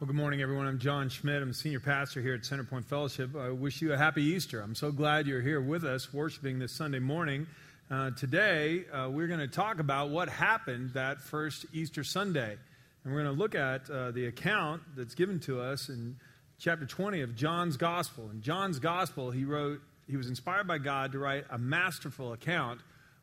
Well, good morning, everyone. I'm John Schmidt. I'm the senior pastor here at Centerpoint Fellowship. I wish you a happy Easter. I'm so glad you're here with us worshiping this Sunday morning. Uh, today, uh, we're going to talk about what happened that first Easter Sunday. And we're going to look at uh, the account that's given to us in chapter 20 of John's Gospel. In John's Gospel, he wrote, he was inspired by God to write a masterful account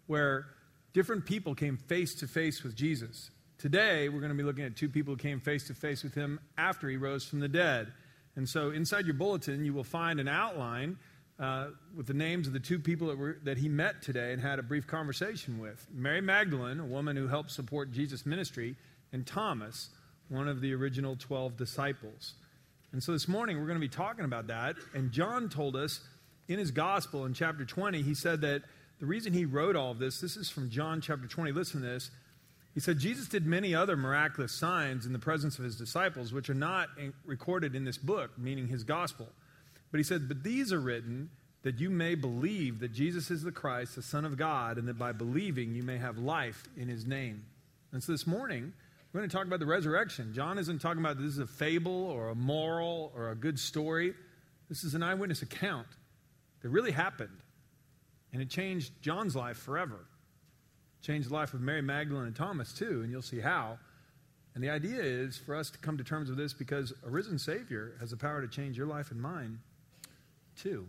where different people came face to face with Jesus. Today, we're going to be looking at two people who came face to face with him after he rose from the dead. And so, inside your bulletin, you will find an outline uh, with the names of the two people that, were, that he met today and had a brief conversation with Mary Magdalene, a woman who helped support Jesus' ministry, and Thomas, one of the original 12 disciples. And so, this morning, we're going to be talking about that. And John told us in his gospel in chapter 20, he said that the reason he wrote all of this, this is from John chapter 20, listen to this. He said, Jesus did many other miraculous signs in the presence of his disciples, which are not recorded in this book, meaning his gospel. But he said, But these are written that you may believe that Jesus is the Christ, the Son of God, and that by believing you may have life in his name. And so this morning, we're going to talk about the resurrection. John isn't talking about this is a fable or a moral or a good story. This is an eyewitness account that really happened. And it changed John's life forever changed the life of Mary Magdalene and Thomas too, and you'll see how. And the idea is for us to come to terms with this because a risen Savior has the power to change your life and mine too.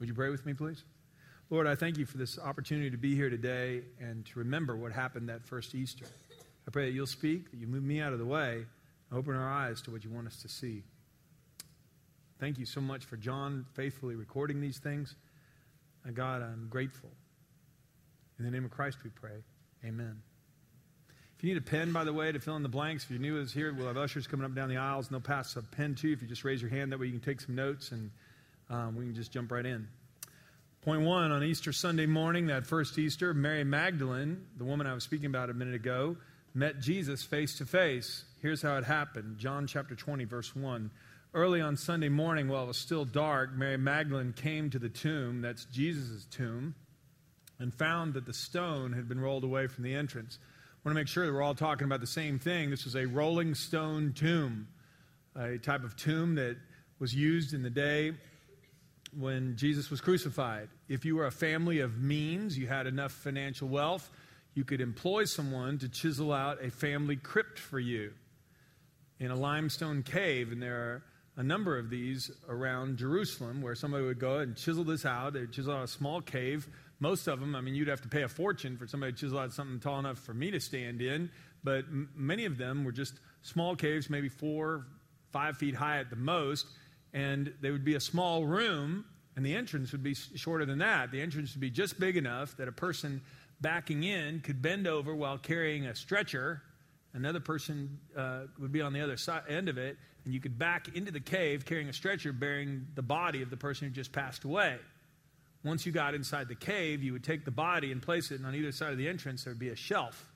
Would you pray with me, please? Lord, I thank you for this opportunity to be here today and to remember what happened that first Easter. I pray that you'll speak, that you move me out of the way, open our eyes to what you want us to see. Thank you so much for John faithfully recording these things. And God, I'm grateful in the name of Christ we pray. Amen. If you need a pen, by the way, to fill in the blanks, if you're new with here, we'll have ushers coming up down the aisles, and they'll pass a pen to you. If you just raise your hand, that way you can take some notes, and um, we can just jump right in. Point one on Easter Sunday morning, that first Easter, Mary Magdalene, the woman I was speaking about a minute ago, met Jesus face to face. Here's how it happened John chapter 20, verse 1. Early on Sunday morning, while it was still dark, Mary Magdalene came to the tomb, that's Jesus' tomb and found that the stone had been rolled away from the entrance. I want to make sure that we're all talking about the same thing. This was a rolling stone tomb, a type of tomb that was used in the day when Jesus was crucified. If you were a family of means, you had enough financial wealth, you could employ someone to chisel out a family crypt for you in a limestone cave, and there are a number of these around Jerusalem where somebody would go and chisel this out. They'd chisel out a small cave most of them, I mean, you'd have to pay a fortune for somebody to chisel out something tall enough for me to stand in, but m- many of them were just small caves, maybe four, five feet high at the most, and they would be a small room, and the entrance would be shorter than that. The entrance would be just big enough that a person backing in could bend over while carrying a stretcher. Another person uh, would be on the other side, end of it, and you could back into the cave carrying a stretcher bearing the body of the person who just passed away. Once you got inside the cave, you would take the body and place it, and on either side of the entrance, there would be a shelf.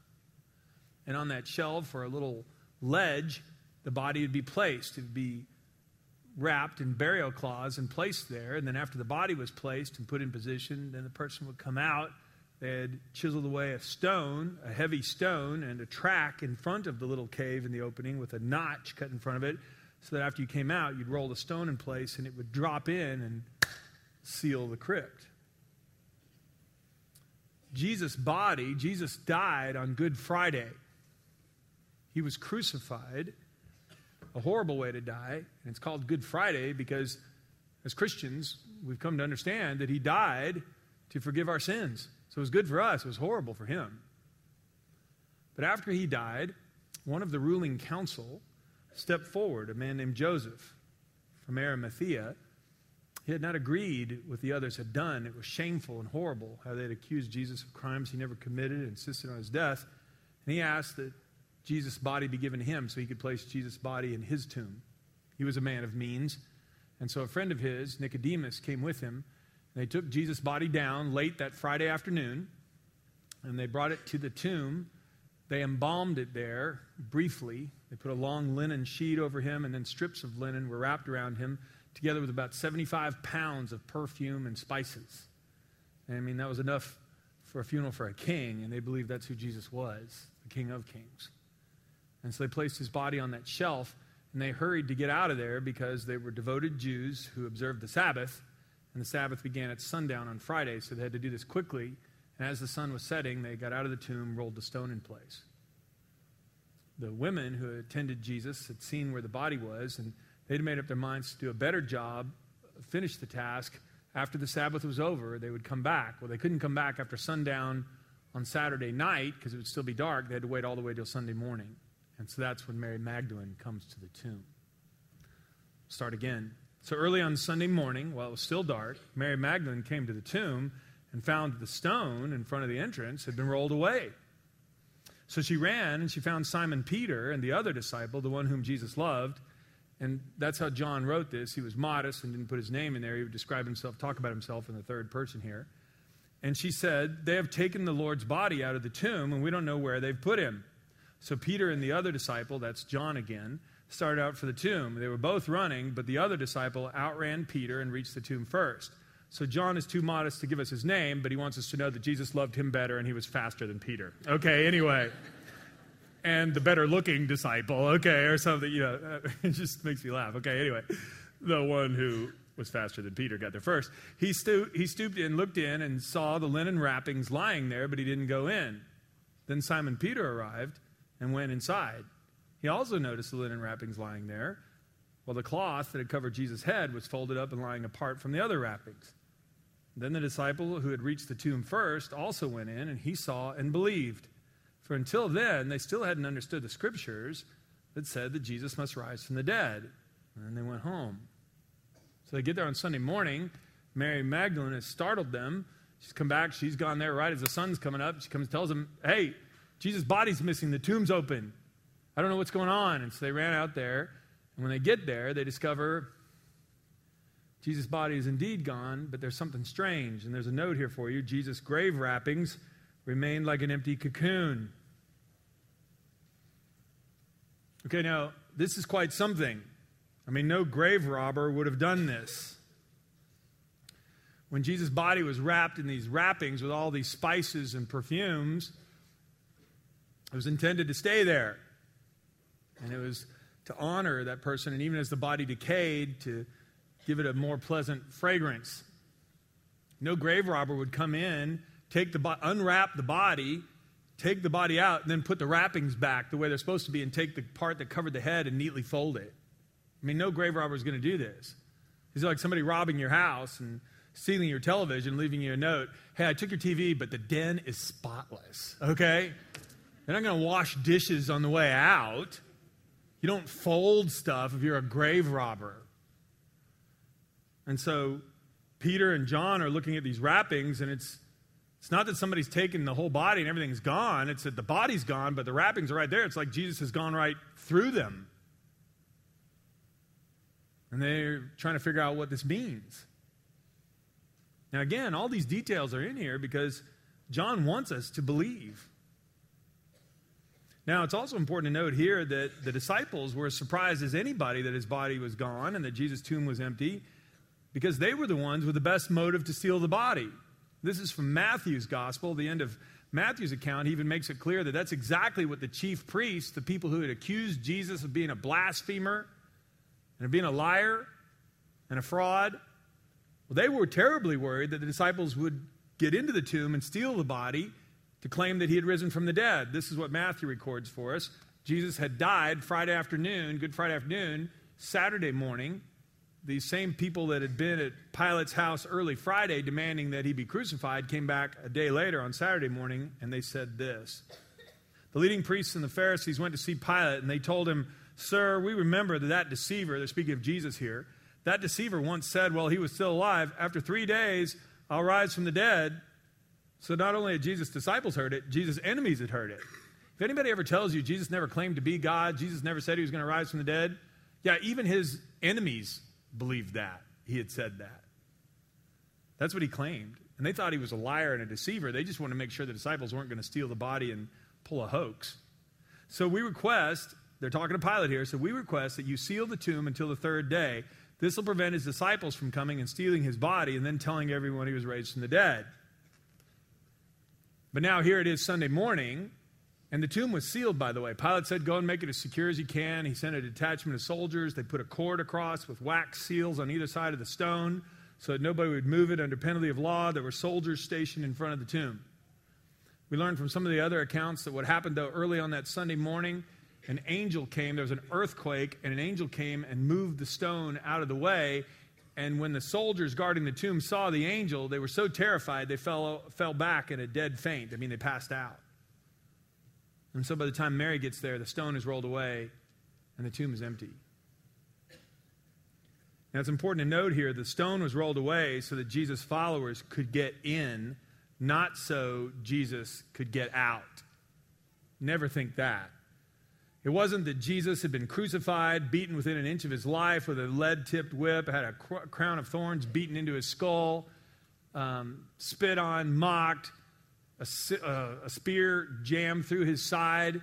And on that shelf or a little ledge, the body would be placed. It would be wrapped in burial cloths and placed there. And then, after the body was placed and put in position, then the person would come out. They had chiseled away a stone, a heavy stone, and a track in front of the little cave in the opening with a notch cut in front of it, so that after you came out, you'd roll the stone in place and it would drop in and seal the crypt. Jesus' body, Jesus died on Good Friday. He was crucified, a horrible way to die, and it's called Good Friday because as Christians, we've come to understand that he died to forgive our sins. So it was good for us, it was horrible for him. But after he died, one of the ruling council stepped forward, a man named Joseph from Arimathea he had not agreed with the others had done. It was shameful and horrible how they had accused Jesus of crimes he never committed and insisted on his death. And he asked that Jesus' body be given to him so he could place Jesus' body in his tomb. He was a man of means. And so a friend of his, Nicodemus, came with him. And they took Jesus' body down late that Friday afternoon and they brought it to the tomb. They embalmed it there briefly. They put a long linen sheet over him, and then strips of linen were wrapped around him together with about 75 pounds of perfume and spices. And I mean, that was enough for a funeral for a king, and they believed that's who Jesus was, the King of Kings. And so they placed his body on that shelf, and they hurried to get out of there because they were devoted Jews who observed the Sabbath, and the Sabbath began at sundown on Friday, so they had to do this quickly. And as the sun was setting, they got out of the tomb, rolled the stone in place. The women who attended Jesus had seen where the body was, and they'd made up their minds to do a better job, finish the task. After the Sabbath was over, they would come back. Well, they couldn't come back after sundown on Saturday night because it would still be dark. They had to wait all the way till Sunday morning. And so that's when Mary Magdalene comes to the tomb. Start again. So early on Sunday morning, while it was still dark, Mary Magdalene came to the tomb and found the stone in front of the entrance had been rolled away. So she ran and she found Simon Peter and the other disciple, the one whom Jesus loved. And that's how John wrote this. He was modest and didn't put his name in there. He would describe himself, talk about himself in the third person here. And she said, They have taken the Lord's body out of the tomb, and we don't know where they've put him. So Peter and the other disciple, that's John again, started out for the tomb. They were both running, but the other disciple outran Peter and reached the tomb first. So John is too modest to give us his name, but he wants us to know that Jesus loved him better and he was faster than Peter. Okay, anyway. And the better looking disciple, okay, or something, you know, it just makes me laugh. Okay, anyway. The one who was faster than Peter got there first. He, sto- he stooped in, looked in, and saw the linen wrappings lying there, but he didn't go in. Then Simon Peter arrived and went inside. He also noticed the linen wrappings lying there, while the cloth that had covered Jesus' head was folded up and lying apart from the other wrappings. Then the disciple who had reached the tomb first also went in, and he saw and believed. For until then, they still hadn't understood the scriptures that said that Jesus must rise from the dead. And then they went home. So they get there on Sunday morning. Mary Magdalene has startled them. She's come back. She's gone there right as the sun's coming up. She comes and tells them, Hey, Jesus' body's missing. The tomb's open. I don't know what's going on. And so they ran out there. And when they get there, they discover Jesus' body is indeed gone, but there's something strange. And there's a note here for you Jesus' grave wrappings remained like an empty cocoon. Okay, now, this is quite something. I mean, no grave robber would have done this. When Jesus' body was wrapped in these wrappings with all these spices and perfumes, it was intended to stay there. And it was to honor that person, and even as the body decayed, to give it a more pleasant fragrance. No grave robber would come in, take the unwrap the body, take the body out, and then put the wrappings back the way they're supposed to be, and take the part that covered the head and neatly fold it. I mean, no grave robber is going to do this. It's like somebody robbing your house and stealing your television, leaving you a note. Hey, I took your TV, but the den is spotless. Okay? They're not going to wash dishes on the way out. You don't fold stuff if you're a grave robber. And so Peter and John are looking at these wrappings, and it's, it's not that somebody's taken the whole body and everything's gone. It's that the body's gone, but the wrappings are right there. It's like Jesus has gone right through them. And they're trying to figure out what this means. Now, again, all these details are in here because John wants us to believe. Now, it's also important to note here that the disciples were as surprised as anybody that his body was gone and that Jesus' tomb was empty because they were the ones with the best motive to steal the body. This is from Matthew's gospel, the end of Matthew's account. He even makes it clear that that's exactly what the chief priests, the people who had accused Jesus of being a blasphemer and of being a liar and a fraud, well, they were terribly worried that the disciples would get into the tomb and steal the body to claim that he had risen from the dead. This is what Matthew records for us. Jesus had died Friday afternoon, Good Friday afternoon, Saturday morning these same people that had been at Pilate's house early Friday demanding that he be crucified came back a day later on Saturday morning and they said this. The leading priests and the Pharisees went to see Pilate and they told him, Sir, we remember that that deceiver, they're speaking of Jesus here, that deceiver once said while he was still alive, After three days I'll rise from the dead. So not only had Jesus' disciples heard it, Jesus' enemies had heard it. If anybody ever tells you Jesus never claimed to be God, Jesus never said he was going to rise from the dead, yeah, even his enemies believed that. He had said that. That's what he claimed. And they thought he was a liar and a deceiver. They just wanted to make sure the disciples weren't going to steal the body and pull a hoax. So we request, they're talking to Pilate here, so we request that you seal the tomb until the third day. This will prevent his disciples from coming and stealing his body and then telling everyone he was raised from the dead. But now here it is Sunday morning, And the tomb was sealed, by the way. Pilate said, Go and make it as secure as you can. He sent a detachment of soldiers. They put a cord across with wax seals on either side of the stone so that nobody would move it under penalty of law. There were soldiers stationed in front of the tomb. We learned from some of the other accounts that what happened, though, early on that Sunday morning, an angel came. There was an earthquake, and an angel came and moved the stone out of the way. And when the soldiers guarding the tomb saw the angel, they were so terrified they fell, fell back in a dead faint. I mean, they passed out. And so by the time Mary gets there, the stone is rolled away and the tomb is empty. Now it's important to note here the stone was rolled away so that Jesus' followers could get in, not so Jesus could get out. Never think that. It wasn't that Jesus had been crucified, beaten within an inch of his life with a lead tipped whip, had a cr- crown of thorns beaten into his skull, um, spit on, mocked, a, uh, a spear jammed through his side,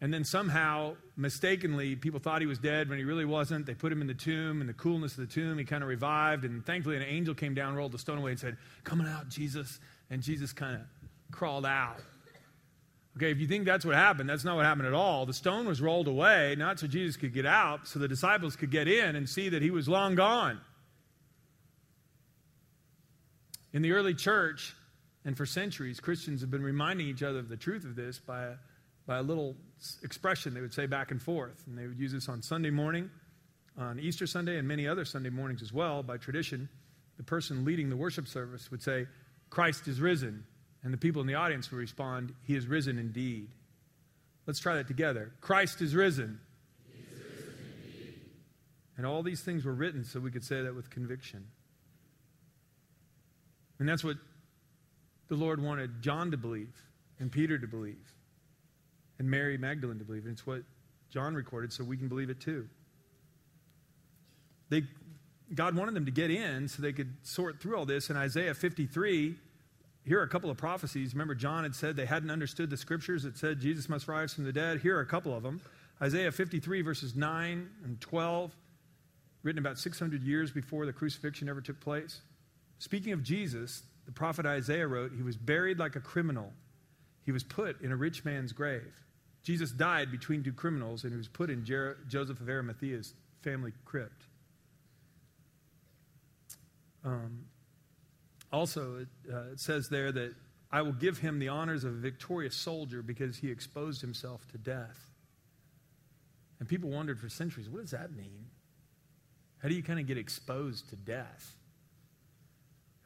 and then somehow, mistakenly, people thought he was dead when he really wasn't. They put him in the tomb. and the coolness of the tomb, he kind of revived. And thankfully, an angel came down, rolled the stone away, and said, Coming out, Jesus. And Jesus kind of crawled out. Okay, if you think that's what happened, that's not what happened at all. The stone was rolled away, not so Jesus could get out, so the disciples could get in and see that he was long gone. In the early church, and for centuries, Christians have been reminding each other of the truth of this by a, by a little expression they would say back and forth. And they would use this on Sunday morning, on Easter Sunday, and many other Sunday mornings as well. By tradition, the person leading the worship service would say, Christ is risen. And the people in the audience would respond, He is risen indeed. Let's try that together. Christ is risen. Is risen and all these things were written so we could say that with conviction. And that's what the Lord wanted John to believe, and Peter to believe, and Mary Magdalene to believe. And it's what John recorded, so we can believe it too. They, God wanted them to get in so they could sort through all this. In Isaiah 53, here are a couple of prophecies. Remember, John had said they hadn't understood the scriptures that said Jesus must rise from the dead. Here are a couple of them. Isaiah 53, verses 9 and 12, written about 600 years before the crucifixion ever took place. Speaking of Jesus, the prophet Isaiah wrote, He was buried like a criminal. He was put in a rich man's grave. Jesus died between two criminals, and he was put in Jer- Joseph of Arimathea's family crypt. Um, also, it, uh, it says there that I will give him the honors of a victorious soldier because he exposed himself to death. And people wondered for centuries, what does that mean? How do you kind of get exposed to death?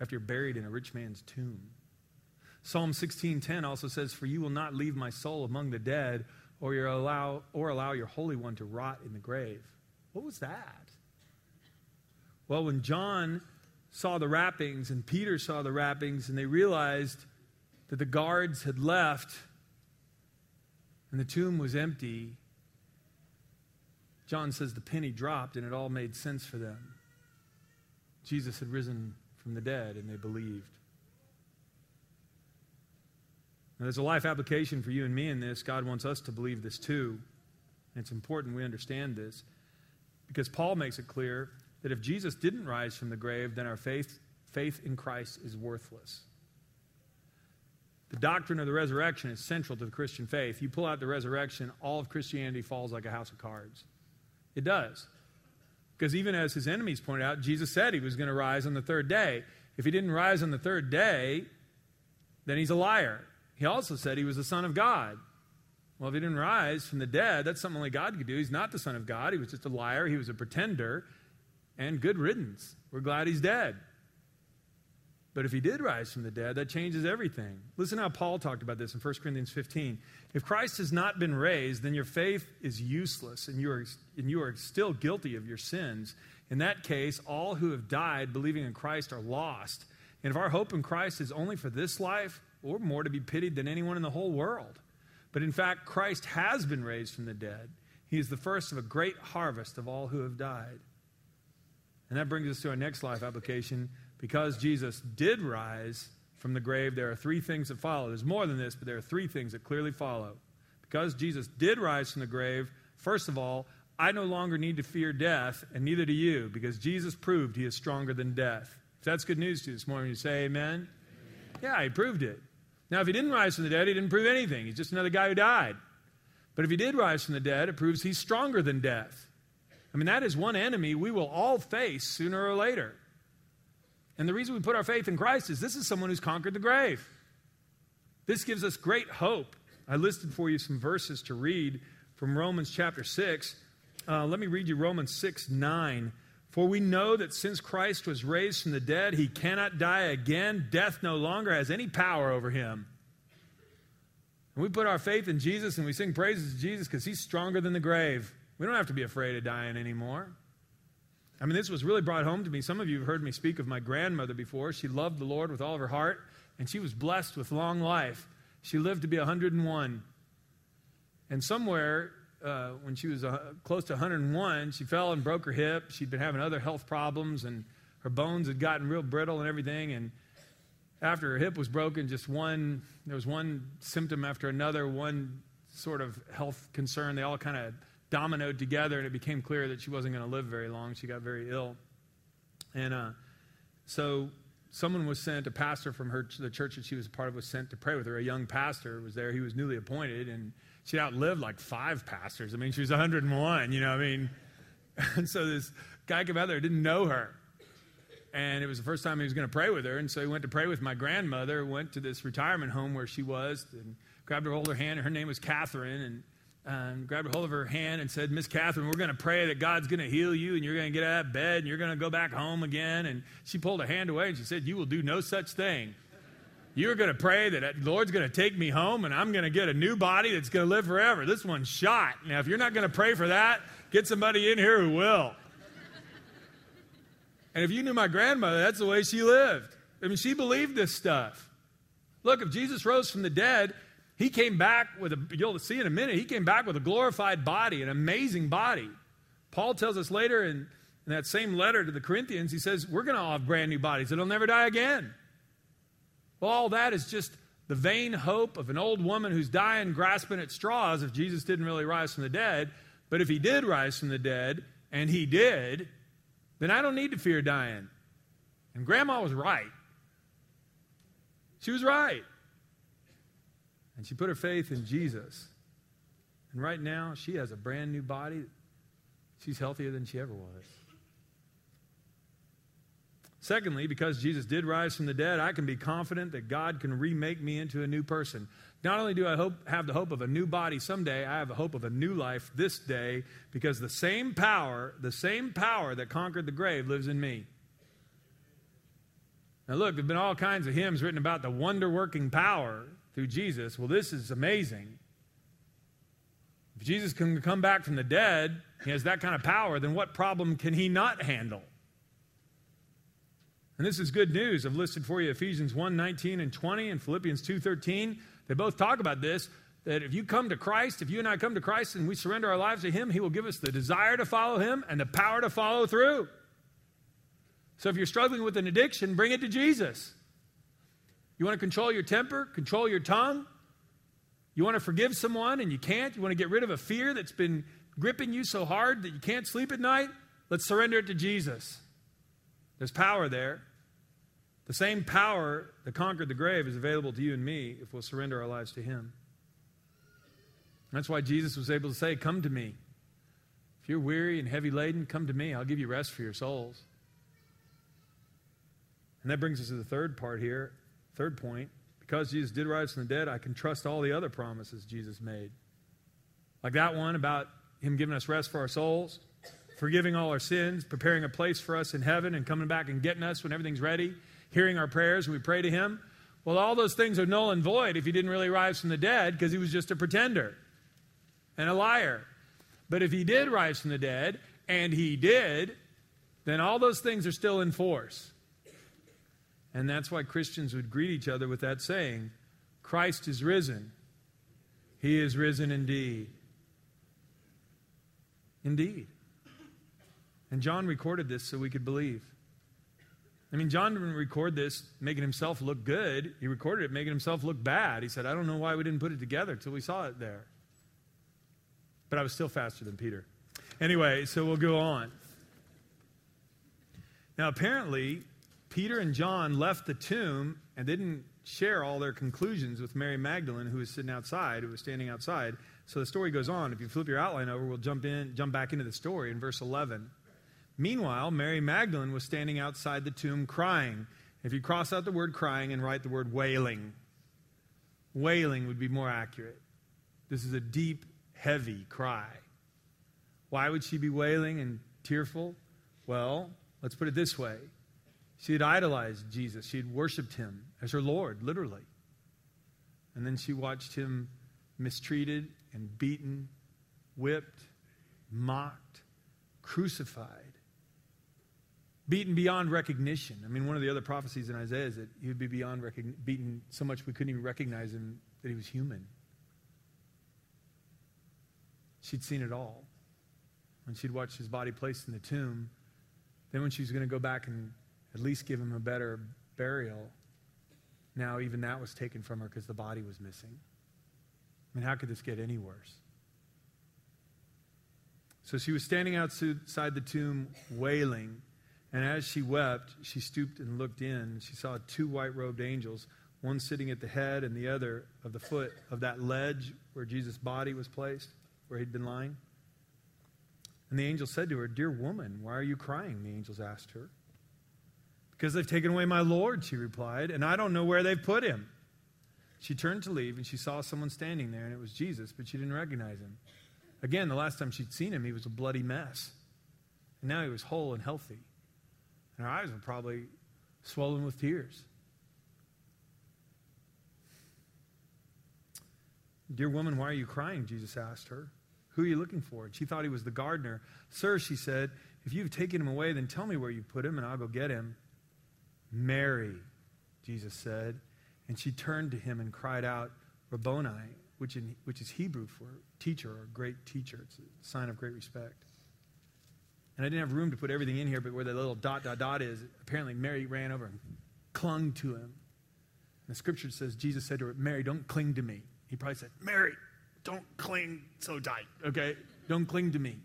After you're buried in a rich man's tomb. Psalm 16:10 also says, "For you will not leave my soul among the dead, or allow or allow your holy one to rot in the grave." What was that? Well, when John saw the wrappings and Peter saw the wrappings and they realized that the guards had left and the tomb was empty, John says the penny dropped and it all made sense for them. Jesus had risen from the dead, and they believed. Now, there's a life application for you and me in this. God wants us to believe this too. And it's important we understand this because Paul makes it clear that if Jesus didn't rise from the grave, then our faith, faith in Christ is worthless. The doctrine of the resurrection is central to the Christian faith. You pull out the resurrection, all of Christianity falls like a house of cards. It does. Because even as his enemies pointed out, Jesus said he was going to rise on the third day. If he didn't rise on the third day, then he's a liar. He also said he was the Son of God. Well, if he didn't rise from the dead, that's something only God could do. He's not the Son of God. He was just a liar. He was a pretender. And good riddance. We're glad he's dead. But if he did rise from the dead, that changes everything. Listen how Paul talked about this in 1 Corinthians 15. If Christ has not been raised, then your faith is useless and you are, and you are still guilty of your sins. In that case, all who have died believing in Christ are lost. And if our hope in Christ is only for this life, we're more to be pitied than anyone in the whole world. But in fact, Christ has been raised from the dead. He is the first of a great harvest of all who have died. And that brings us to our next life application because Jesus did rise from the grave, there are three things that follow. There's more than this, but there are three things that clearly follow. Because Jesus did rise from the grave, first of all, I no longer need to fear death, and neither do you, because Jesus proved he is stronger than death. If that's good news to you this morning, you say amen? amen. Yeah, he proved it. Now, if he didn't rise from the dead, he didn't prove anything. He's just another guy who died. But if he did rise from the dead, it proves he's stronger than death. I mean, that is one enemy we will all face sooner or later. And the reason we put our faith in Christ is this is someone who's conquered the grave. This gives us great hope. I listed for you some verses to read from Romans chapter 6. Uh, let me read you Romans 6 9. For we know that since Christ was raised from the dead, he cannot die again. Death no longer has any power over him. And we put our faith in Jesus and we sing praises to Jesus because he's stronger than the grave. We don't have to be afraid of dying anymore. I mean, this was really brought home to me. Some of you have heard me speak of my grandmother before. She loved the Lord with all of her heart, and she was blessed with long life. She lived to be 101. And somewhere uh, when she was uh, close to 101, she fell and broke her hip. She'd been having other health problems, and her bones had gotten real brittle and everything. And after her hip was broken, just one, there was one symptom after another, one sort of health concern. They all kind of dominoed together, and it became clear that she wasn't going to live very long. She got very ill. And uh, so someone was sent, a pastor from her, the church that she was a part of was sent to pray with her. A young pastor was there. He was newly appointed, and she outlived like five pastors. I mean, she was 101, you know, I mean. And so this guy came out there, didn't know her. And it was the first time he was going to pray with her. And so he went to pray with my grandmother, went to this retirement home where she was, and grabbed her, hold her hand. And her name was Catherine. And and grabbed a hold of her hand and said, Miss Catherine, we're going to pray that God's going to heal you and you're going to get out of bed and you're going to go back home again. And she pulled her hand away and she said, You will do no such thing. You're going to pray that uh, the Lord's going to take me home and I'm going to get a new body that's going to live forever. This one's shot. Now, if you're not going to pray for that, get somebody in here who will. And if you knew my grandmother, that's the way she lived. I mean, she believed this stuff. Look, if Jesus rose from the dead, he came back with a, you'll see in a minute, he came back with a glorified body, an amazing body. Paul tells us later in, in that same letter to the Corinthians, he says, We're going to have brand new bodies that'll never die again. Well, all that is just the vain hope of an old woman who's dying, grasping at straws if Jesus didn't really rise from the dead. But if he did rise from the dead, and he did, then I don't need to fear dying. And grandma was right. She was right. And she put her faith in Jesus. And right now, she has a brand new body. She's healthier than she ever was. Secondly, because Jesus did rise from the dead, I can be confident that God can remake me into a new person. Not only do I hope, have the hope of a new body someday, I have the hope of a new life this day because the same power, the same power that conquered the grave lives in me. Now, look, there have been all kinds of hymns written about the wonder working power through Jesus. Well, this is amazing. If Jesus can come back from the dead, he has that kind of power, then what problem can he not handle? And this is good news. I've listed for you Ephesians 1 19 and 20 and Philippians 2 13. They both talk about this that if you come to Christ, if you and I come to Christ and we surrender our lives to Him, He will give us the desire to follow Him and the power to follow through. So if you're struggling with an addiction, bring it to Jesus. You want to control your temper, control your tongue? You want to forgive someone and you can't? You want to get rid of a fear that's been gripping you so hard that you can't sleep at night? Let's surrender it to Jesus. There's power there. The same power that conquered the grave is available to you and me if we'll surrender our lives to Him. That's why Jesus was able to say, Come to me. If you're weary and heavy laden, come to me. I'll give you rest for your souls. And that brings us to the third part here. Third point because Jesus did rise from the dead, I can trust all the other promises Jesus made. Like that one about Him giving us rest for our souls forgiving all our sins, preparing a place for us in heaven, and coming back and getting us when everything's ready, hearing our prayers when we pray to Him. Well, all those things are null and void if He didn't really rise from the dead because He was just a pretender and a liar. But if He did rise from the dead, and He did, then all those things are still in force. And that's why Christians would greet each other with that saying Christ is risen. He is risen indeed. Indeed. And John recorded this so we could believe. I mean, John didn't record this making himself look good. He recorded it making himself look bad. He said, I don't know why we didn't put it together until we saw it there. But I was still faster than Peter. Anyway, so we'll go on. Now, apparently, Peter and John left the tomb and didn't share all their conclusions with Mary Magdalene, who was sitting outside, who was standing outside. So the story goes on. If you flip your outline over, we'll jump in, jump back into the story in verse 11. Meanwhile, Mary Magdalene was standing outside the tomb crying. If you cross out the word crying and write the word wailing, wailing would be more accurate. This is a deep, heavy cry. Why would she be wailing and tearful? Well, let's put it this way she had idolized Jesus, she had worshiped him as her Lord, literally. And then she watched him mistreated and beaten, whipped, mocked, crucified, beaten beyond recognition. I mean, one of the other prophecies in Isaiah is that he would be beyond recogn- beaten so much we couldn't even recognize him that he was human. She'd seen it all. When she'd watched his body placed in the tomb, then when she was going to go back and at least give him a better burial, now even that was taken from her because the body was missing. I mean, how could this get any worse? So she was standing outside the tomb wailing, and as she wept, she stooped and looked in. She saw two white robed angels, one sitting at the head and the other of the foot of that ledge where Jesus' body was placed, where he'd been lying. And the angel said to her, Dear woman, why are you crying? The angels asked her. Because they've taken away my Lord, she replied, and I don't know where they've put him. She turned to leave, and she saw someone standing there, and it was Jesus, but she didn't recognize him. Again, the last time she'd seen him, he was a bloody mess. And now he was whole and healthy. And her eyes were probably swollen with tears. Dear woman, why are you crying? Jesus asked her. Who are you looking for? And she thought he was the gardener. Sir, she said, if you've taken him away, then tell me where you put him, and I'll go get him. Mary, Jesus said. And she turned to him and cried out, Rabboni, which, in, which is Hebrew for teacher or great teacher. It's a sign of great respect. And I didn't have room to put everything in here, but where the little dot, dot, dot is, apparently Mary ran over and clung to him. And the scripture says, Jesus said to her, Mary, don't cling to me. He probably said, Mary, don't cling so tight, okay? Don't cling to me.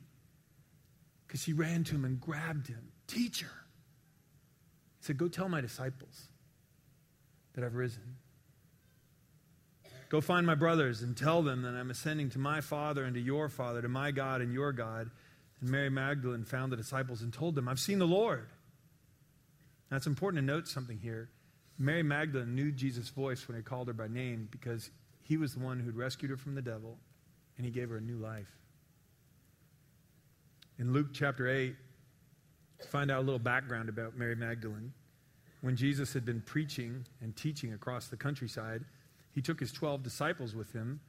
Because she ran to him and grabbed him. Teacher. He said, Go tell my disciples that I've risen. Go find my brothers and tell them that I'm ascending to my Father and to your Father, to my God and your God. And Mary Magdalene found the disciples and told them, I've seen the Lord. Now, it's important to note something here. Mary Magdalene knew Jesus' voice when he called her by name because he was the one who'd rescued her from the devil and he gave her a new life. In Luke chapter 8, find out a little background about Mary Magdalene. When Jesus had been preaching and teaching across the countryside, he took his 12 disciples with him,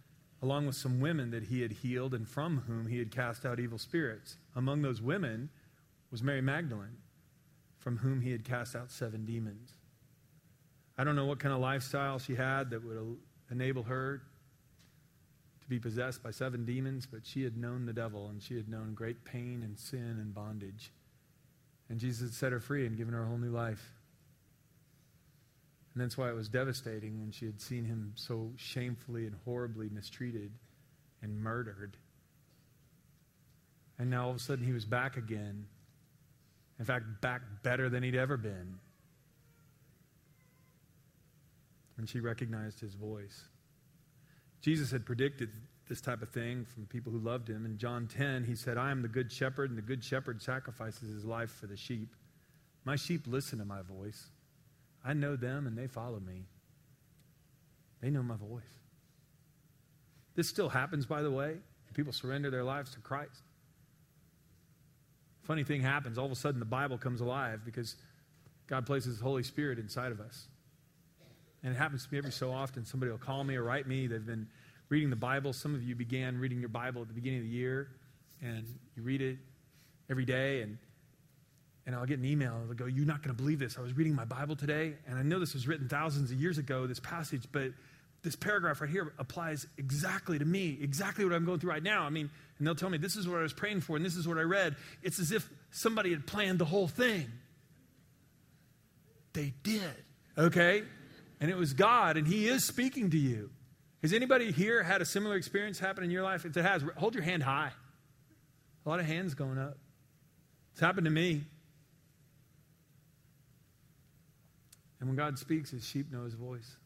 along with some women that he had healed and from whom he had cast out evil spirits. Among those women was Mary Magdalene, from whom he had cast out seven demons. I don't know what kind of lifestyle she had that would enable her to be possessed by seven demons, but she had known the devil and she had known great pain and sin and bondage. And Jesus had set her free and given her a whole new life. And that's why it was devastating when she had seen him so shamefully and horribly mistreated and murdered. And now all of a sudden he was back again. In fact, back better than he'd ever been. And she recognized his voice. Jesus had predicted this type of thing from people who loved him. In John 10, he said, I am the good shepherd, and the good shepherd sacrifices his life for the sheep. My sheep listen to my voice. I know them, and they follow me. They know my voice. This still happens, by the way. People surrender their lives to Christ. Funny thing happens. All of a sudden, the Bible comes alive because God places His Holy Spirit inside of us. And it happens to me every so often. Somebody will call me or write me. They've been reading the Bible. Some of you began reading your Bible at the beginning of the year, and you read it every day, and and I'll get an email. They'll go, You're not going to believe this. I was reading my Bible today, and I know this was written thousands of years ago, this passage, but this paragraph right here applies exactly to me, exactly what I'm going through right now. I mean, and they'll tell me, This is what I was praying for, and this is what I read. It's as if somebody had planned the whole thing. They did, okay? And it was God, and He is speaking to you. Has anybody here had a similar experience happen in your life? If it has, hold your hand high. A lot of hands going up. It's happened to me. And when God speaks, his sheep know his voice.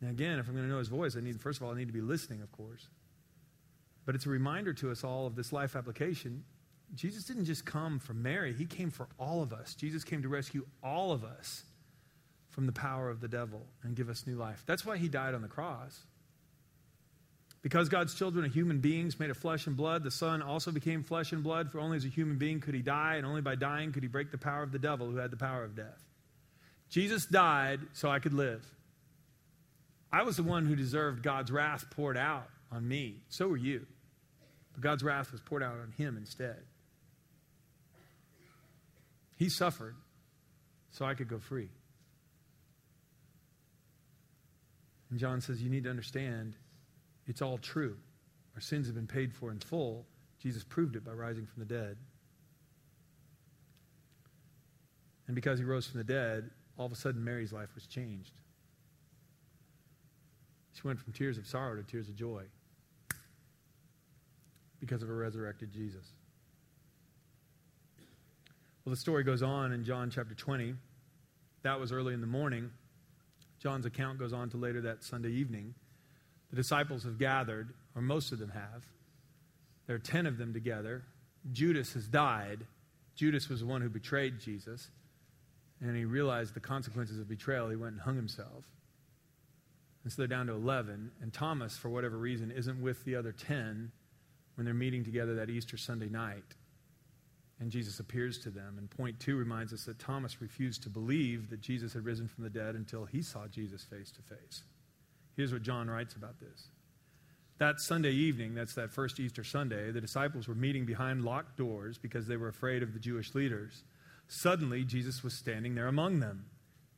Now, again, if I'm going to know his voice, I need, first of all, I need to be listening, of course. But it's a reminder to us all of this life application. Jesus didn't just come for Mary, he came for all of us. Jesus came to rescue all of us from the power of the devil and give us new life. That's why he died on the cross. Because God's children are human beings made of flesh and blood, the Son also became flesh and blood, for only as a human being could he die, and only by dying could he break the power of the devil who had the power of death. Jesus died so I could live. I was the one who deserved God's wrath poured out on me. So were you. But God's wrath was poured out on him instead. He suffered so I could go free. And John says, You need to understand it's all true. Our sins have been paid for in full. Jesus proved it by rising from the dead. And because he rose from the dead, all of a sudden Mary's life was changed. She went from tears of sorrow to tears of joy because of a resurrected Jesus. Well, the story goes on in John chapter 20. That was early in the morning. John's account goes on to later that Sunday evening. The disciples have gathered, or most of them have. There are 10 of them together. Judas has died. Judas was the one who betrayed Jesus. And he realized the consequences of betrayal. He went and hung himself. And so they're down to 11. And Thomas, for whatever reason, isn't with the other 10 when they're meeting together that Easter Sunday night. And Jesus appears to them. And point two reminds us that Thomas refused to believe that Jesus had risen from the dead until he saw Jesus face to face. Here's what John writes about this. That Sunday evening, that's that first Easter Sunday, the disciples were meeting behind locked doors because they were afraid of the Jewish leaders. Suddenly, Jesus was standing there among them.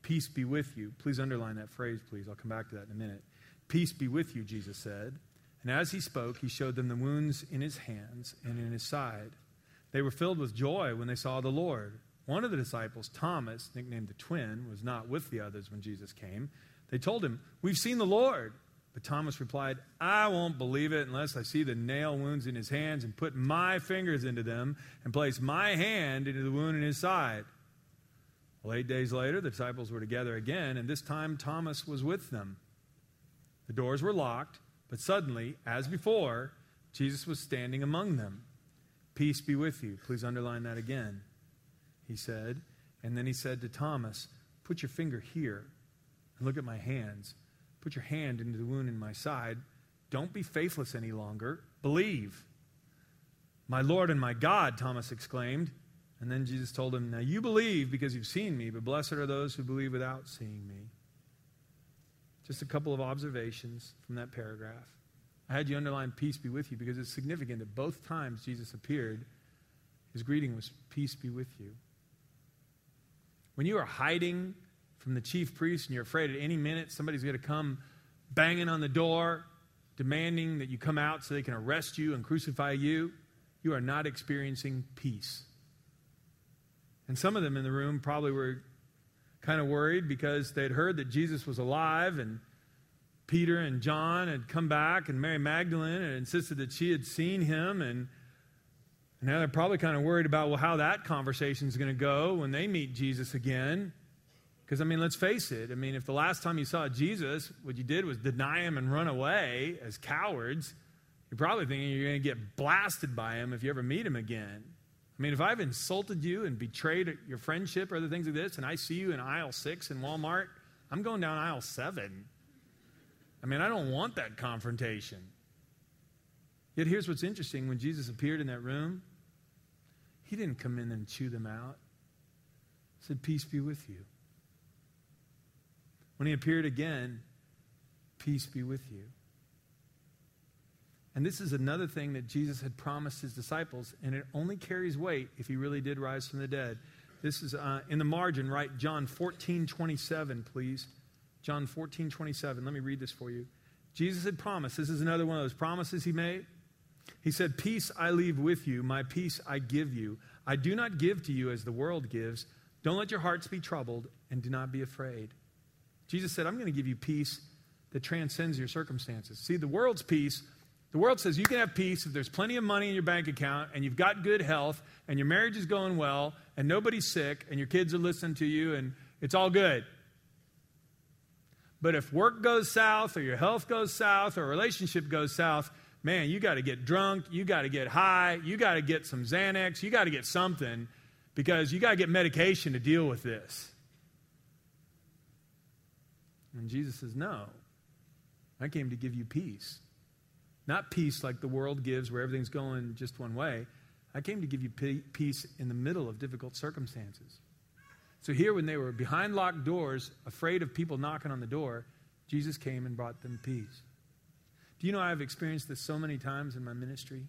Peace be with you. Please underline that phrase, please. I'll come back to that in a minute. Peace be with you, Jesus said. And as he spoke, he showed them the wounds in his hands and in his side. They were filled with joy when they saw the Lord. One of the disciples, Thomas, nicknamed the twin, was not with the others when Jesus came. They told him, We've seen the Lord. But Thomas replied, I won't believe it unless I see the nail wounds in his hands and put my fingers into them and place my hand into the wound in his side. Well, eight days later, the disciples were together again, and this time Thomas was with them. The doors were locked, but suddenly, as before, Jesus was standing among them. Peace be with you. Please underline that again, he said. And then he said to Thomas, Put your finger here and look at my hands. Put your hand into the wound in my side. Don't be faithless any longer. Believe. My Lord and my God, Thomas exclaimed. And then Jesus told him, Now you believe because you've seen me, but blessed are those who believe without seeing me. Just a couple of observations from that paragraph. I had you underline peace be with you because it's significant that both times Jesus appeared, his greeting was peace be with you. When you are hiding from the chief priest and you're afraid at any minute somebody's going to come banging on the door, demanding that you come out so they can arrest you and crucify you, you are not experiencing peace. And some of them in the room probably were kind of worried because they'd heard that Jesus was alive and Peter and John had come back and Mary Magdalene had insisted that she had seen him and now they're probably kind of worried about well how that conversation is going to go when they meet Jesus again. Because, I mean, let's face it. I mean, if the last time you saw Jesus, what you did was deny him and run away as cowards, you're probably thinking you're going to get blasted by him if you ever meet him again. I mean, if I've insulted you and betrayed your friendship or other things like this, and I see you in aisle six in Walmart, I'm going down aisle seven. I mean, I don't want that confrontation. Yet here's what's interesting when Jesus appeared in that room, he didn't come in and chew them out. He said, Peace be with you. When he appeared again, peace be with you. And this is another thing that Jesus had promised his disciples, and it only carries weight if he really did rise from the dead. This is uh, in the margin, right? John 14, 27, please. John 14, 27. Let me read this for you. Jesus had promised, this is another one of those promises he made. He said, Peace I leave with you, my peace I give you. I do not give to you as the world gives. Don't let your hearts be troubled, and do not be afraid. Jesus said, I'm going to give you peace that transcends your circumstances. See, the world's peace, the world says you can have peace if there's plenty of money in your bank account and you've got good health and your marriage is going well and nobody's sick and your kids are listening to you and it's all good. But if work goes south, or your health goes south, or a relationship goes south, man, you got to get drunk, you got to get high, you got to get some Xanax, you got to get something because you got to get medication to deal with this. And Jesus says, No, I came to give you peace. Not peace like the world gives, where everything's going just one way. I came to give you peace in the middle of difficult circumstances. So, here, when they were behind locked doors, afraid of people knocking on the door, Jesus came and brought them peace. Do you know I've experienced this so many times in my ministry?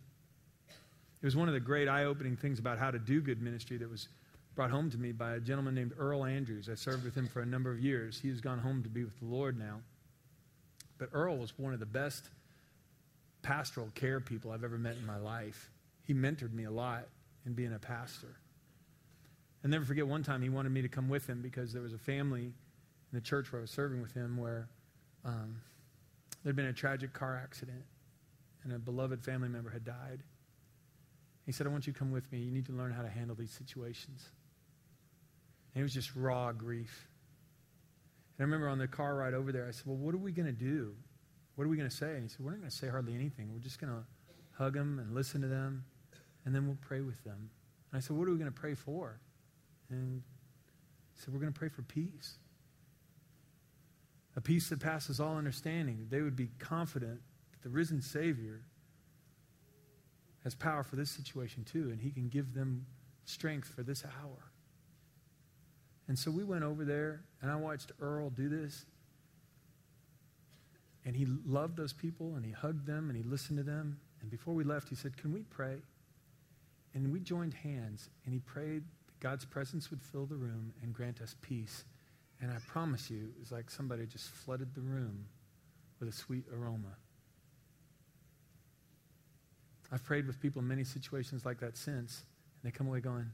It was one of the great eye opening things about how to do good ministry that was brought home to me by a gentleman named Earl Andrews. I served with him for a number of years. He has gone home to be with the Lord now. But Earl was one of the best pastoral care people I've ever met in my life. He mentored me a lot in being a pastor. I'll never forget one time he wanted me to come with him because there was a family in the church where I was serving with him where um, there'd been a tragic car accident and a beloved family member had died. He said, I want you to come with me. You need to learn how to handle these situations. And it was just raw grief. And I remember on the car ride over there, I said, Well, what are we going to do? What are we going to say? And he said, We're not going to say hardly anything. We're just going to hug them and listen to them, and then we'll pray with them. And I said, What are we going to pray for? And said, We're going to pray for peace. A peace that passes all understanding, that they would be confident that the risen Savior has power for this situation too, and he can give them strength for this hour. And so we went over there, and I watched Earl do this. And he loved those people and he hugged them and he listened to them. And before we left, he said, Can we pray? And we joined hands and he prayed God's presence would fill the room and grant us peace. And I promise you, it was like somebody just flooded the room with a sweet aroma. I've prayed with people in many situations like that since, and they come away going,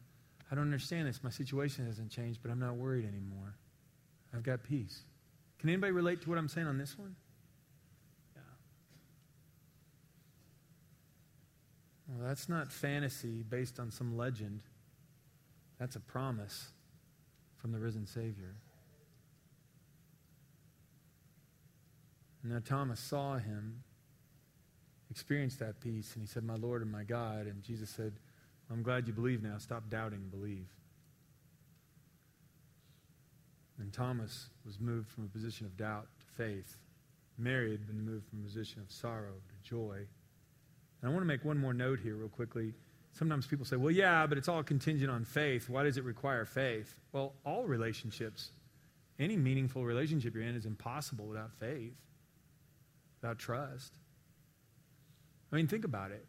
I don't understand this. My situation hasn't changed, but I'm not worried anymore. I've got peace. Can anybody relate to what I'm saying on this one? Yeah. Well, that's not fantasy based on some legend. That's a promise from the risen Savior. And now Thomas saw him, experienced that peace, and he said, My Lord and my God. And Jesus said, I'm glad you believe now. Stop doubting believe. And Thomas was moved from a position of doubt to faith. Mary had been moved from a position of sorrow to joy. And I want to make one more note here, real quickly. Sometimes people say, well, yeah, but it's all contingent on faith. Why does it require faith? Well, all relationships, any meaningful relationship you're in, is impossible without faith, without trust. I mean, think about it.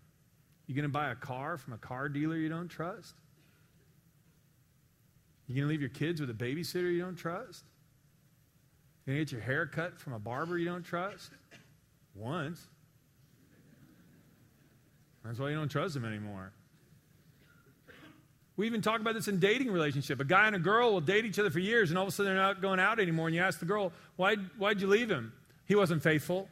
You're going to buy a car from a car dealer you don't trust? You're going to leave your kids with a babysitter you don't trust? You're going to get your hair cut from a barber you don't trust? Once. That's why you don't trust them anymore. We even talk about this in dating relationship. A guy and a girl will date each other for years, and all of a sudden they're not going out anymore. And you ask the girl, why, why'd you leave him? He wasn't faithful.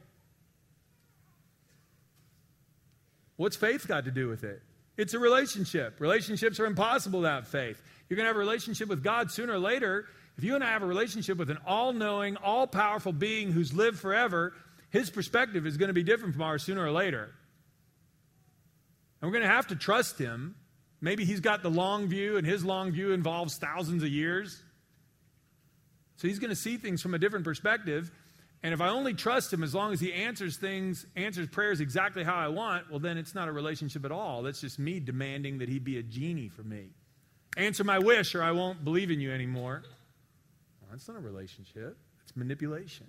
What's faith got to do with it? It's a relationship. Relationships are impossible without faith. You're going to have a relationship with God sooner or later. If you and I have a relationship with an all knowing, all powerful being who's lived forever, his perspective is going to be different from ours sooner or later. And we're going to have to trust him. Maybe he's got the long view, and his long view involves thousands of years. So he's going to see things from a different perspective. And if I only trust him as long as he answers things, answers prayers exactly how I want, well, then it's not a relationship at all. That's just me demanding that he be a genie for me. Answer my wish, or I won't believe in you anymore. Well, that's not a relationship, it's manipulation.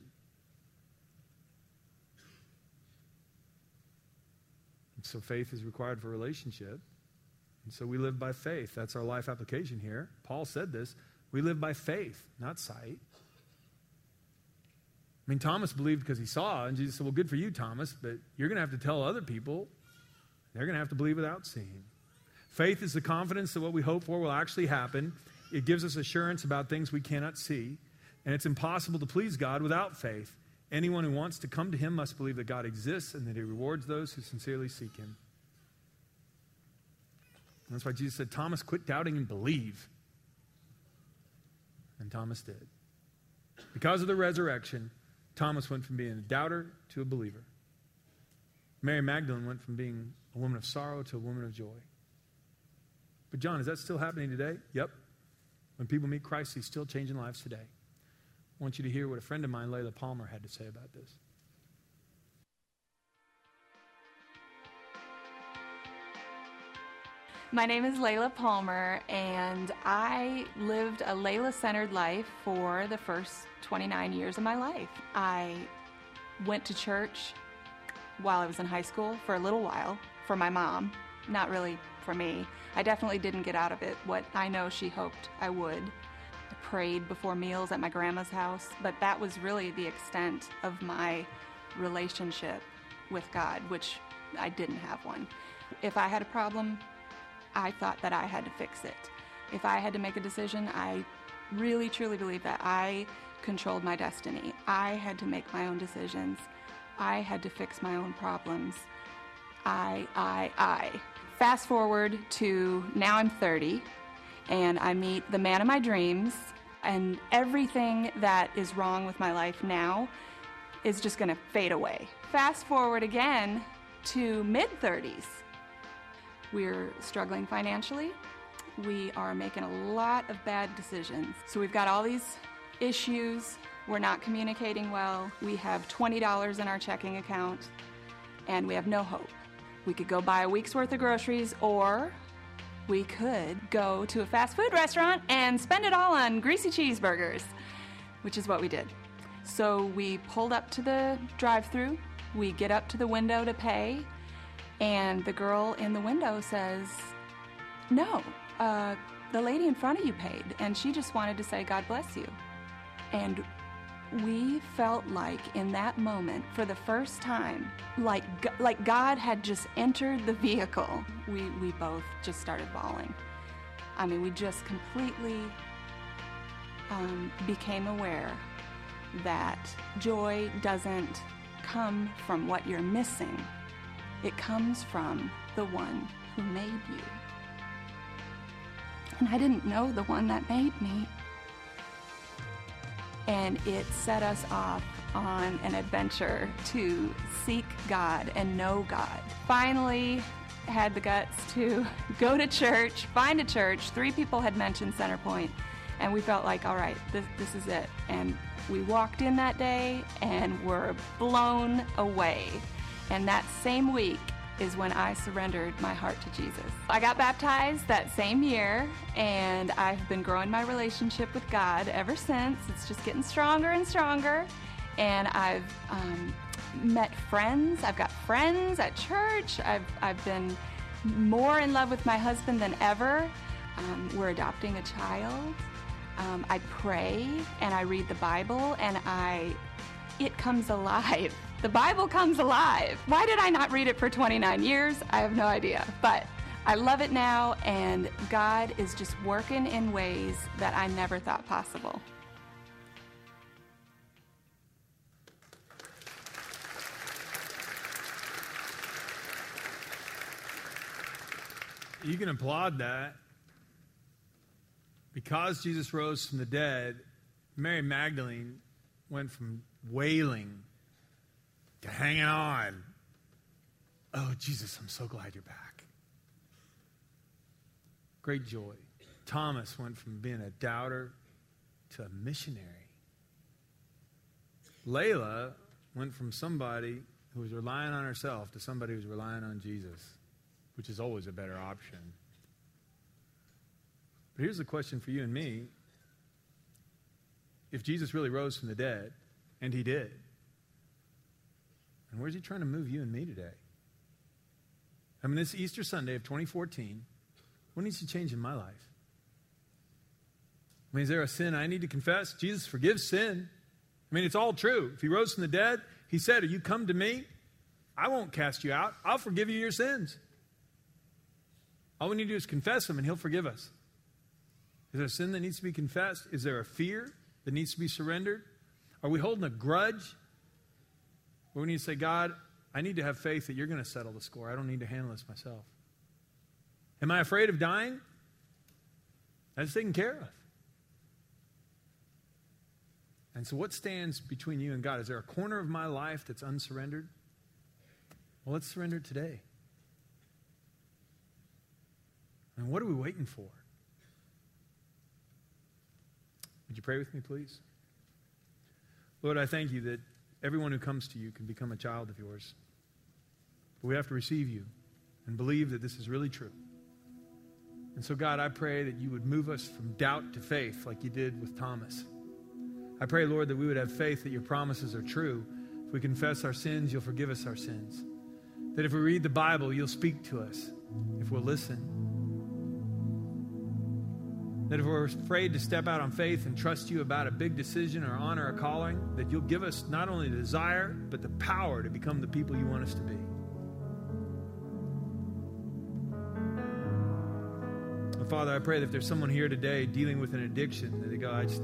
So faith is required for relationship. And so we live by faith. That's our life application here. Paul said this. We live by faith, not sight. I mean, Thomas believed because he saw, and Jesus said, Well, good for you, Thomas, but you're going to have to tell other people. They're going to have to believe without seeing. Faith is the confidence that what we hope for will actually happen. It gives us assurance about things we cannot see. And it's impossible to please God without faith. Anyone who wants to come to him must believe that God exists and that he rewards those who sincerely seek him. And that's why Jesus said, Thomas, quit doubting and believe. And Thomas did. Because of the resurrection, Thomas went from being a doubter to a believer. Mary Magdalene went from being a woman of sorrow to a woman of joy. But, John, is that still happening today? Yep. When people meet Christ, he's still changing lives today. I want you to hear what a friend of mine, Layla Palmer, had to say about this. My name is Layla Palmer, and I lived a Layla centered life for the first 29 years of my life. I went to church while I was in high school for a little while for my mom, not really for me. I definitely didn't get out of it what I know she hoped I would. I prayed before meals at my grandma's house, but that was really the extent of my relationship with God, which I didn't have one. If I had a problem, I thought that I had to fix it. If I had to make a decision, I really truly believe that I controlled my destiny. I had to make my own decisions. I had to fix my own problems. I, I, I. Fast forward to now I'm 30 and I meet the man of my dreams, and everything that is wrong with my life now is just to fade away. Fast forward again to mid 30s we're struggling financially. We are making a lot of bad decisions. So we've got all these issues. We're not communicating well. We have $20 in our checking account and we have no hope. We could go buy a week's worth of groceries or we could go to a fast food restaurant and spend it all on greasy cheeseburgers, which is what we did. So we pulled up to the drive through, we get up to the window to pay, and the girl in the window says, No, uh, the lady in front of you paid, and she just wanted to say, God bless you. And we felt like in that moment, for the first time, like, like God had just entered the vehicle. We, we both just started bawling. I mean, we just completely um, became aware that joy doesn't come from what you're missing, it comes from the one who made you. And I didn't know the one that made me. And it set us off on an adventure to seek God and know God. Finally, had the guts to go to church, find a church. Three people had mentioned Centerpoint, and we felt like, all right, this, this is it. And we walked in that day and were blown away. And that same week is when I surrendered my heart to Jesus. I got baptized that same year, and I've been growing my relationship with God ever since. It's just getting stronger and stronger. And I've um, met friends. I've got friends at church. I've, I've been more in love with my husband than ever. Um, we're adopting a child. Um, I pray and I read the Bible, and I it comes alive. The Bible comes alive. Why did I not read it for 29 years? I have no idea. But I love it now, and God is just working in ways that I never thought possible. You can applaud that. Because Jesus rose from the dead, Mary Magdalene went from wailing to hanging on. Oh, Jesus, I'm so glad you're back. Great joy. Thomas went from being a doubter to a missionary. Layla went from somebody who was relying on herself to somebody who was relying on Jesus, which is always a better option. But here's the question for you and me. If Jesus really rose from the dead, and he did. And where's he trying to move you and me today? I mean, this Easter Sunday of 2014, what needs to change in my life? I mean, is there a sin I need to confess? Jesus forgives sin. I mean, it's all true. If he rose from the dead, he said, If you come to me, I won't cast you out. I'll forgive you your sins. All we need to do is confess them, and he'll forgive us. Is there a sin that needs to be confessed? Is there a fear that needs to be surrendered? Are we holding a grudge? We need to say, God, I need to have faith that you're going to settle the score. I don't need to handle this myself. Am I afraid of dying? That's taken care of. And so, what stands between you and God? Is there a corner of my life that's unsurrendered? Well, let's surrender today. And what are we waiting for? Would you pray with me, please? Lord, I thank you that everyone who comes to you can become a child of yours. But we have to receive you and believe that this is really true. And so, God, I pray that you would move us from doubt to faith like you did with Thomas. I pray, Lord, that we would have faith that your promises are true. If we confess our sins, you'll forgive us our sins. That if we read the Bible, you'll speak to us if we'll listen. That if we're afraid to step out on faith and trust you about a big decision or honor a calling, that you'll give us not only the desire, but the power to become the people you want us to be. Father, I pray that if there's someone here today dealing with an addiction, that they go, I just,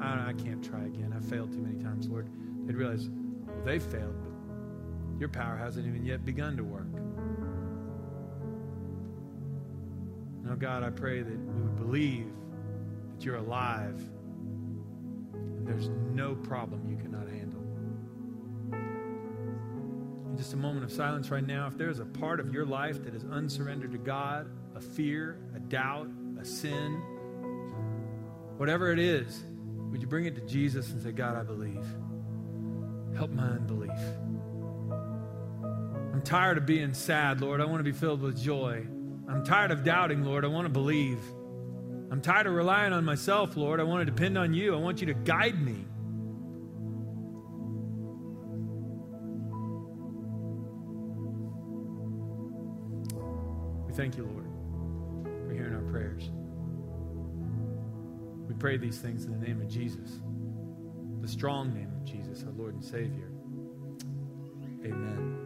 I, I can't try again. I failed too many times, Lord. They'd realize, well, they failed, but your power hasn't even yet begun to work. Now, God, I pray that we would believe that you're alive and there's no problem you cannot handle. In just a moment of silence right now, if there's a part of your life that is unsurrendered to God, a fear, a doubt, a sin, whatever it is, would you bring it to Jesus and say, God, I believe. Help my unbelief. I'm tired of being sad, Lord. I want to be filled with joy. I'm tired of doubting, Lord. I want to believe. I'm tired of relying on myself, Lord. I want to depend on you. I want you to guide me. We thank you, Lord for hearing our prayers. We pray these things in the name of Jesus, the strong name of Jesus, our Lord and Savior. Amen.